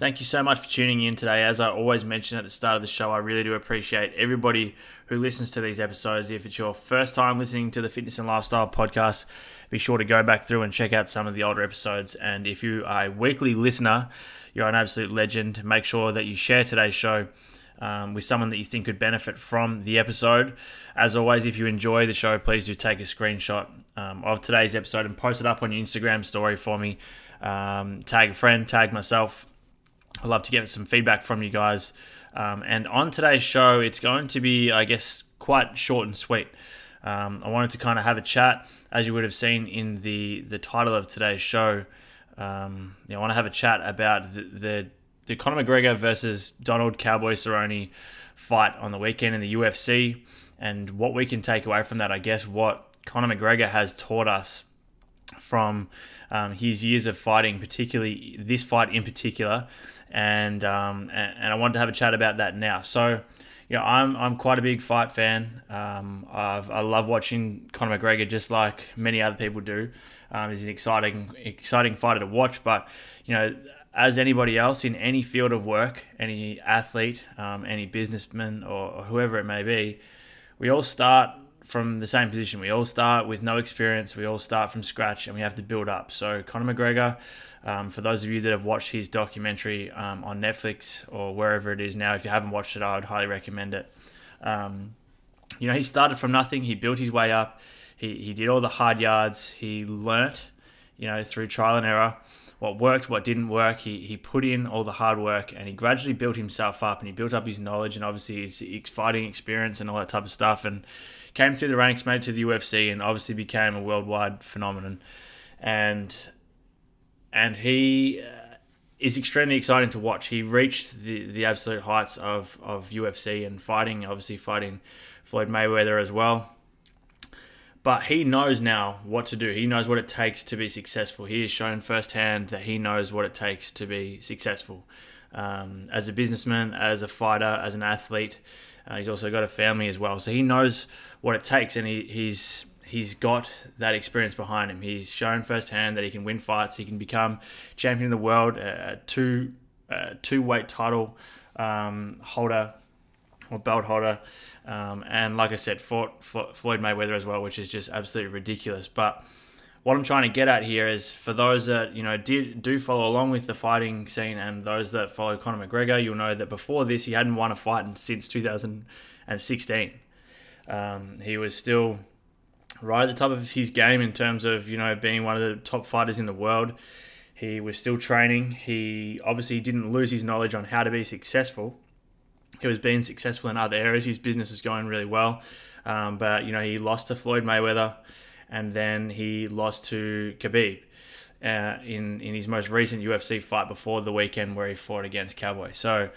Thank you so much for tuning in today. As I always mention at the start of the show, I really do appreciate everybody who listens to these episodes. If it's your first time listening to the Fitness and Lifestyle podcast, be sure to go back through and check out some of the older episodes. And if you are a weekly listener, you're an absolute legend. Make sure that you share today's show. Um, with someone that you think could benefit from the episode. As always, if you enjoy the show, please do take a screenshot um, of today's episode and post it up on your Instagram story for me. Um, tag a friend, tag myself, I'd love to get some feedback from you guys. Um, and on today's show, it's going to be, I guess, quite short and sweet. Um, I wanted to kind of have a chat, as you would have seen in the the title of today's show. Um, you know, I want to have a chat about the, the, the Conor McGregor versus Donald Cowboy Cerrone fight on the weekend in the UFC, and what we can take away from that. I guess what Conor McGregor has taught us from um, his years of fighting, particularly this fight in particular, and, um, and, I wanted to have a chat about that now. So, know, I'm I'm quite a big fight fan. Um, I love watching Conor McGregor, just like many other people do. Um, he's an exciting exciting fighter to watch, but you know. As anybody else in any field of work, any athlete, um, any businessman, or whoever it may be, we all start from the same position. We all start with no experience. We all start from scratch, and we have to build up. So Conor McGregor um, for those of you that have watched his documentary um, on Netflix or wherever it is now, if you haven't watched it, I would highly recommend it. Um, you know, he started from nothing. He built his way up. He, he did all the hard yards. He learnt, you know, through trial and error what worked, what didn't work. He, he put in all the hard work and he gradually built himself up and he built up his knowledge and obviously his fighting experience and all that type of stuff and came through the ranks, made it to the UFC and obviously became a worldwide phenomenon. And and he uh, is extremely exciting to watch. He reached the, the absolute heights of, of UFC and fighting, obviously fighting Floyd Mayweather as well. But he knows now what to do. He knows what it takes to be successful. He has shown firsthand that he knows what it takes to be successful. Um, as a businessman, as a fighter, as an athlete, uh, he's also got a family as well. So he knows what it takes, and he, he's he's got that experience behind him. He's shown firsthand that he can win fights. He can become champion of the world, a two a two weight title um, holder or belt holder, um, and like I said, Floyd Mayweather as well, which is just absolutely ridiculous. But what I'm trying to get at here is for those that you know did do follow along with the fighting scene and those that follow Conor McGregor, you'll know that before this he hadn't won a fight since 2016. Um, he was still right at the top of his game in terms of you know being one of the top fighters in the world. He was still training. He obviously didn't lose his knowledge on how to be successful. He was being successful in other areas. His business is going really well, um, but you know he lost to Floyd Mayweather, and then he lost to Khabib. Uh, in in his most recent UFC fight before the weekend where he fought against Cowboy. So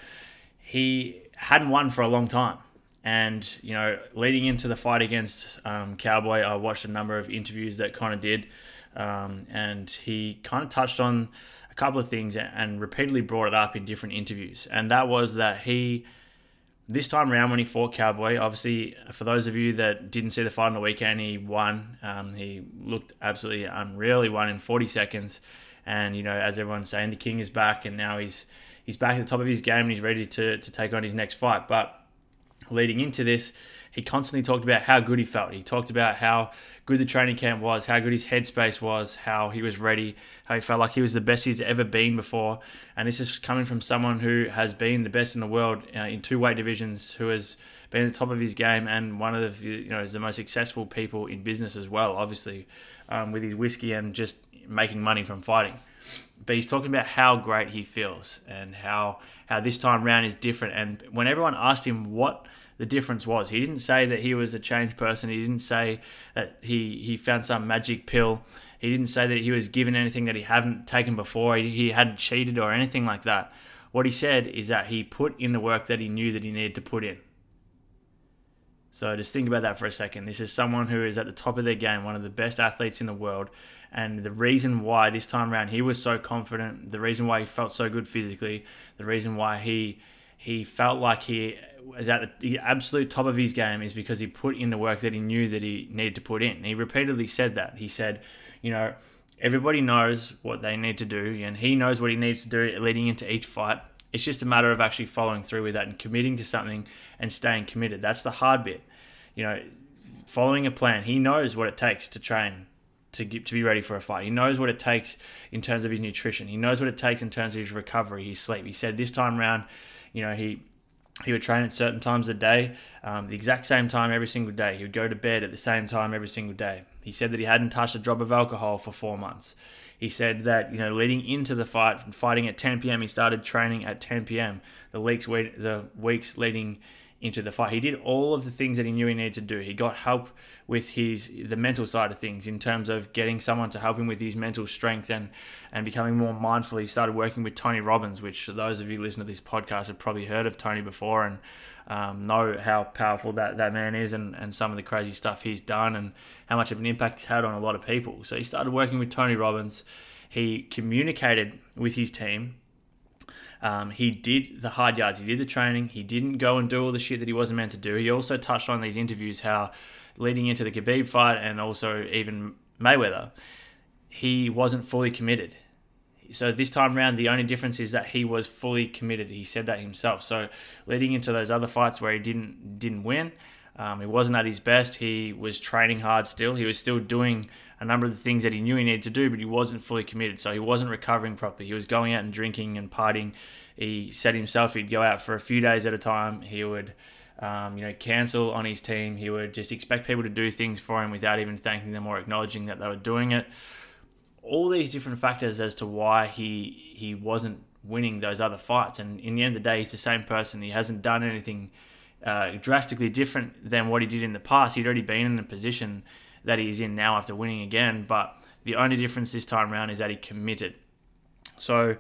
he hadn't won for a long time. And you know, leading into the fight against um, Cowboy, I watched a number of interviews that Conor did, um, and he kind of touched on a couple of things and repeatedly brought it up in different interviews. And that was that he, this time around when he fought Cowboy, obviously for those of you that didn't see the fight on the weekend, he won. Um, he looked absolutely unreal. He won in 40 seconds, and you know, as everyone's saying, the king is back, and now he's he's back at the top of his game and he's ready to to take on his next fight, but leading into this, he constantly talked about how good he felt. He talked about how good the training camp was, how good his headspace was, how he was ready, how he felt like he was the best he's ever been before. And this is coming from someone who has been the best in the world uh, in two weight divisions, who has been at the top of his game, and one of the you know is the most successful people in business as well. Obviously, um, with his whiskey and just making money from fighting. But he's talking about how great he feels and how how this time round is different. And when everyone asked him what the difference was. He didn't say that he was a changed person. He didn't say that he, he found some magic pill. He didn't say that he was given anything that he hadn't taken before. He, he hadn't cheated or anything like that. What he said is that he put in the work that he knew that he needed to put in. So just think about that for a second. This is someone who is at the top of their game, one of the best athletes in the world. And the reason why this time around he was so confident, the reason why he felt so good physically, the reason why he he felt like he was at the absolute top of his game is because he put in the work that he knew that he needed to put in. He repeatedly said that. He said, you know, everybody knows what they need to do, and he knows what he needs to do leading into each fight. It's just a matter of actually following through with that and committing to something and staying committed. That's the hard bit. You know, following a plan. He knows what it takes to train to get, to be ready for a fight. He knows what it takes in terms of his nutrition. He knows what it takes in terms of his recovery, his sleep. He said this time around, you know, he he would train at certain times the day, um, the exact same time every single day. He would go to bed at the same time every single day. He said that he hadn't touched a drop of alcohol for four months. He said that you know, leading into the fight, fighting at 10 p.m., he started training at 10 p.m. The weeks the weeks leading into the fight. He did all of the things that he knew he needed to do. He got help with his the mental side of things in terms of getting someone to help him with his mental strength and and becoming more mindful. He started working with Tony Robbins, which those of you listening to this podcast have probably heard of Tony before and um, know how powerful that, that man is and, and some of the crazy stuff he's done and how much of an impact he's had on a lot of people. So he started working with Tony Robbins. He communicated with his team um, he did the hard yards, he did the training, he didn't go and do all the shit that he wasn't meant to do. He also touched on these interviews how leading into the Khabib fight and also even Mayweather, he wasn't fully committed. So this time around, the only difference is that he was fully committed. He said that himself. So leading into those other fights where he didn't didn't win, um, he wasn't at his best. He was training hard still. He was still doing a number of the things that he knew he needed to do, but he wasn't fully committed. So he wasn't recovering properly. He was going out and drinking and partying. He said himself he'd go out for a few days at a time. He would, um, you know, cancel on his team. He would just expect people to do things for him without even thanking them or acknowledging that they were doing it. All these different factors as to why he he wasn't winning those other fights. And in the end of the day, he's the same person. He hasn't done anything uh, drastically different than what he did in the past. He'd already been in the position that he's in now after winning again. But the only difference this time around is that he committed. So,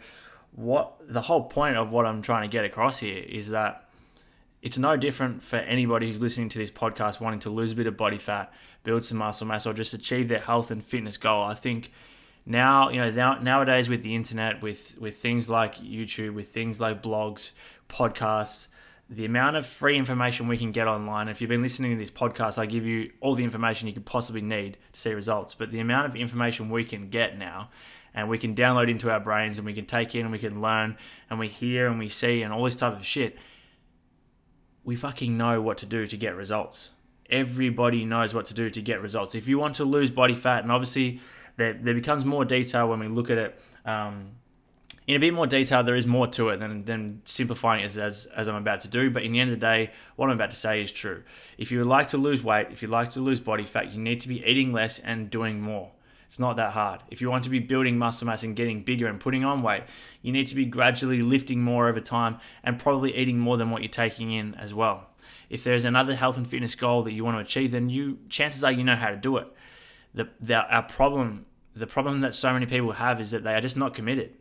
what the whole point of what I'm trying to get across here is that it's no different for anybody who's listening to this podcast wanting to lose a bit of body fat, build some muscle mass, or just achieve their health and fitness goal. I think now you know now, nowadays with the internet, with with things like YouTube, with things like blogs, podcasts, the amount of free information we can get online. If you've been listening to this podcast, I give you all the information you could possibly need to see results. But the amount of information we can get now and we can download into our brains and we can take in and we can learn and we hear and we see and all this type of shit, we fucking know what to do to get results. Everybody knows what to do to get results. If you want to lose body fat, and obviously there, there becomes more detail when we look at it. Um, in a bit more detail, there is more to it than, than simplifying it as, as, as I'm about to do. But in the end of the day, what I'm about to say is true. If you would like to lose weight, if you like to lose body fat, you need to be eating less and doing more. It's not that hard. If you want to be building muscle mass and getting bigger and putting on weight, you need to be gradually lifting more over time and probably eating more than what you're taking in as well. If there's another health and fitness goal that you want to achieve, then you chances are you know how to do it. The, the our problem, the problem that so many people have is that they are just not committed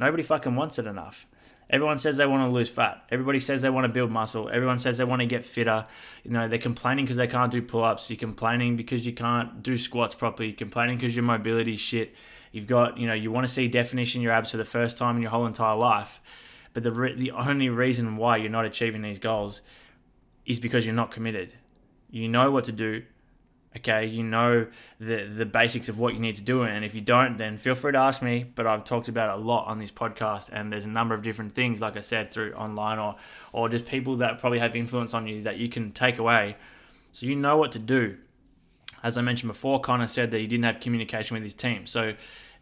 Nobody fucking wants it enough. Everyone says they want to lose fat. Everybody says they want to build muscle. Everyone says they want to get fitter. You know, they're complaining because they can't do pull ups. You're complaining because you can't do squats properly. You're complaining because your mobility shit. You've got, you know, you want to see definition in your abs for the first time in your whole entire life. But the, re- the only reason why you're not achieving these goals is because you're not committed. You know what to do, okay? You know the the basics of what you need to do and if you don't then feel free to ask me but i've talked about a lot on this podcast and there's a number of different things like i said through online or or just people that probably have influence on you that you can take away. So you know what to do. As i mentioned before Conor said that he didn't have communication with his team. So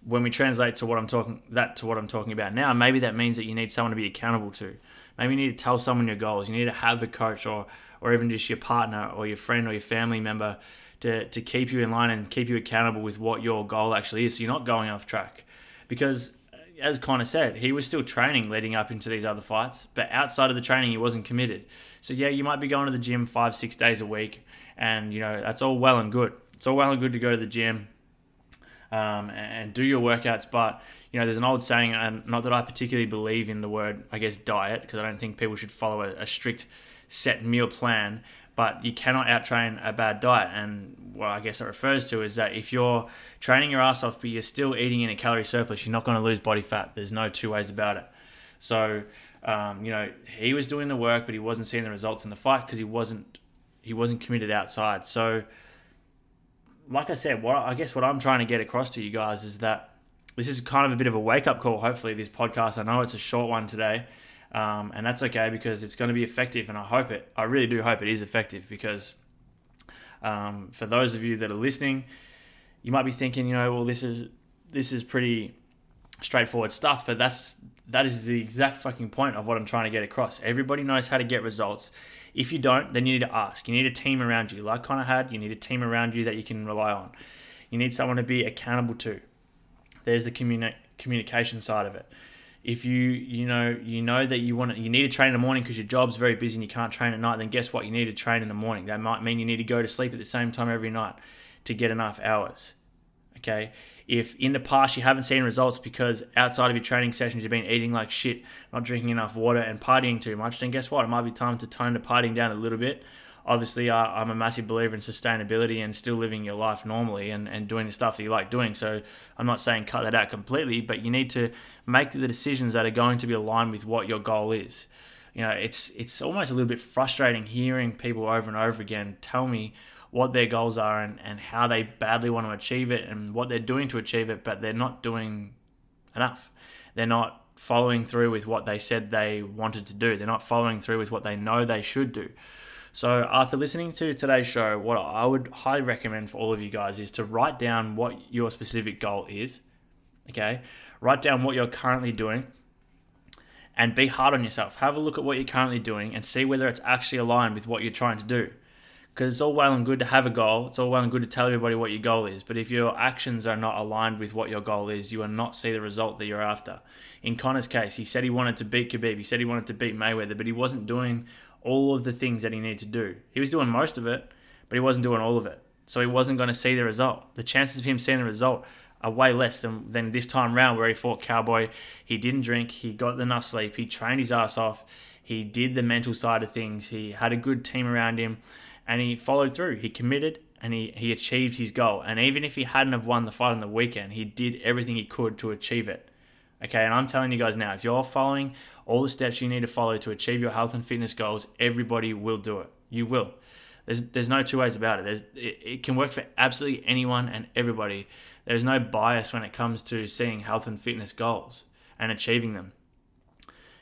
when we translate to what i'm talking that to what i'm talking about now maybe that means that you need someone to be accountable to. Maybe you need to tell someone your goals. You need to have a coach or or even just your partner or your friend or your family member to, to keep you in line and keep you accountable with what your goal actually is so you're not going off track. Because, as Conor said, he was still training leading up into these other fights, but outside of the training, he wasn't committed. So, yeah, you might be going to the gym five, six days a week, and, you know, that's all well and good. It's all well and good to go to the gym um, and do your workouts, but you know, there's an old saying, and not that I particularly believe in the word, I guess, diet, because I don't think people should follow a, a strict set meal plan but you cannot out train a bad diet. And what I guess it refers to is that if you're training your ass off, but you're still eating in a calorie surplus, you're not going to lose body fat. There's no two ways about it. So, um, you know, he was doing the work, but he wasn't seeing the results in the fight because he wasn't he wasn't committed outside. So, like I said, what I guess what I'm trying to get across to you guys is that this is kind of a bit of a wake up call. Hopefully, this podcast. I know it's a short one today. Um, and that's okay because it's going to be effective, and I hope it. I really do hope it is effective because um, for those of you that are listening, you might be thinking, you know, well, this is this is pretty straightforward stuff, but that's that is the exact fucking point of what I'm trying to get across. Everybody knows how to get results. If you don't, then you need to ask. You need a team around you, like Conor had. You need a team around you that you can rely on. You need someone to be accountable to. There's the communi- communication side of it if you you know you know that you want to, you need to train in the morning because your job's very busy and you can't train at night, then guess what? You need to train in the morning. That might mean you need to go to sleep at the same time every night to get enough hours. Okay. If in the past you haven't seen results because outside of your training sessions you've been eating like shit, not drinking enough water, and partying too much, then guess what? It might be time to tone the partying down a little bit obviously I, am a massive believer in sustainability and still living your life normally and, and doing the stuff that you like doing. So I'm not saying cut that out completely, but you need to make the decisions that are going to be aligned with what your goal is. You know, it's it's almost a little bit frustrating hearing people over and over again tell me what their goals are and, and how they badly want to achieve it and what they're doing to achieve it, but they're not doing enough. They're not following through with what they said they wanted to do. They're not following through with what they know they should do. So, after listening to today's show, what I would highly recommend for all of you guys is to write down what your specific goal is. Okay, write down what you're currently doing and be hard on yourself. Have a look at what you're currently doing and see whether it's actually aligned with what you're trying to do. Because it's all well and good to have a goal, it's all well and good to tell everybody what your goal is, but if your actions are not aligned with what your goal is, you will not see the result that you're after. In Conor's case, he said he wanted to beat Khabib, he said he wanted to beat Mayweather, but he wasn't doing all of the things that he needed to do. He was doing most of it, but he wasn't doing all of it. So he wasn't going to see the result. The chances of him seeing the result are way less than, than this time round where he fought Cowboy. He didn't drink, he got enough sleep, he trained his ass off, he did the mental side of things, he had a good team around him, and he followed through. He committed and he, he achieved his goal. And even if he hadn't have won the fight on the weekend, he did everything he could to achieve it. Okay, and I'm telling you guys now, if you're following all the steps you need to follow to achieve your health and fitness goals, everybody will do it. You will. There's, there's no two ways about it. There's, it. It can work for absolutely anyone and everybody. There's no bias when it comes to seeing health and fitness goals and achieving them.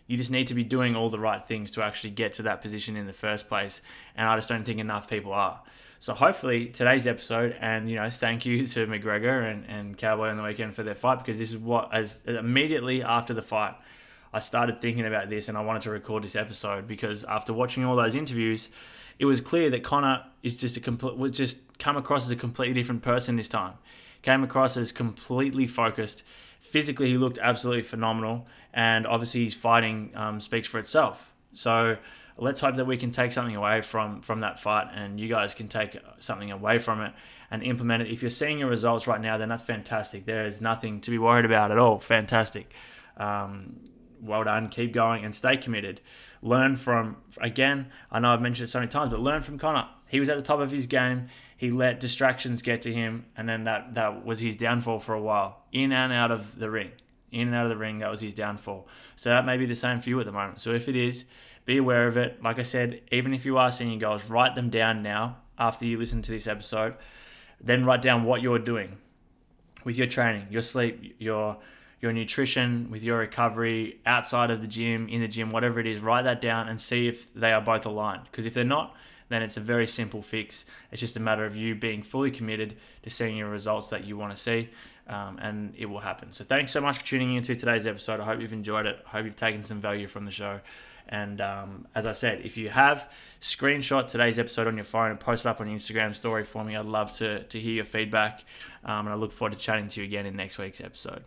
You just need to be doing all the right things to actually get to that position in the first place. And I just don't think enough people are. So hopefully today's episode, and you know, thank you to McGregor and, and Cowboy on the weekend for their fight because this is what as immediately after the fight, I started thinking about this and I wanted to record this episode because after watching all those interviews, it was clear that Conor is just a complete would just come across as a completely different person this time. Came across as completely focused. Physically, he looked absolutely phenomenal, and obviously, his fighting um, speaks for itself. So let's hope that we can take something away from from that fight, and you guys can take something away from it and implement it. If you're seeing your results right now, then that's fantastic. There is nothing to be worried about at all. Fantastic. Um, well done. Keep going and stay committed. Learn from again. I know I've mentioned it so many times, but learn from Conor. He was at the top of his game. He let distractions get to him, and then that that was his downfall for a while. In and out of the ring, in and out of the ring, that was his downfall. So that may be the same for you at the moment. So if it is, be aware of it. Like I said, even if you are seeing goals, write them down now after you listen to this episode. Then write down what you're doing with your training, your sleep, your your nutrition, with your recovery outside of the gym, in the gym, whatever it is, write that down and see if they are both aligned. Because if they're not, then it's a very simple fix. It's just a matter of you being fully committed to seeing your results that you want to see, um, and it will happen. So, thanks so much for tuning into today's episode. I hope you've enjoyed it. I hope you've taken some value from the show. And um, as I said, if you have screenshot today's episode on your phone and post it up on your Instagram story for me, I'd love to, to hear your feedback. Um, and I look forward to chatting to you again in next week's episode.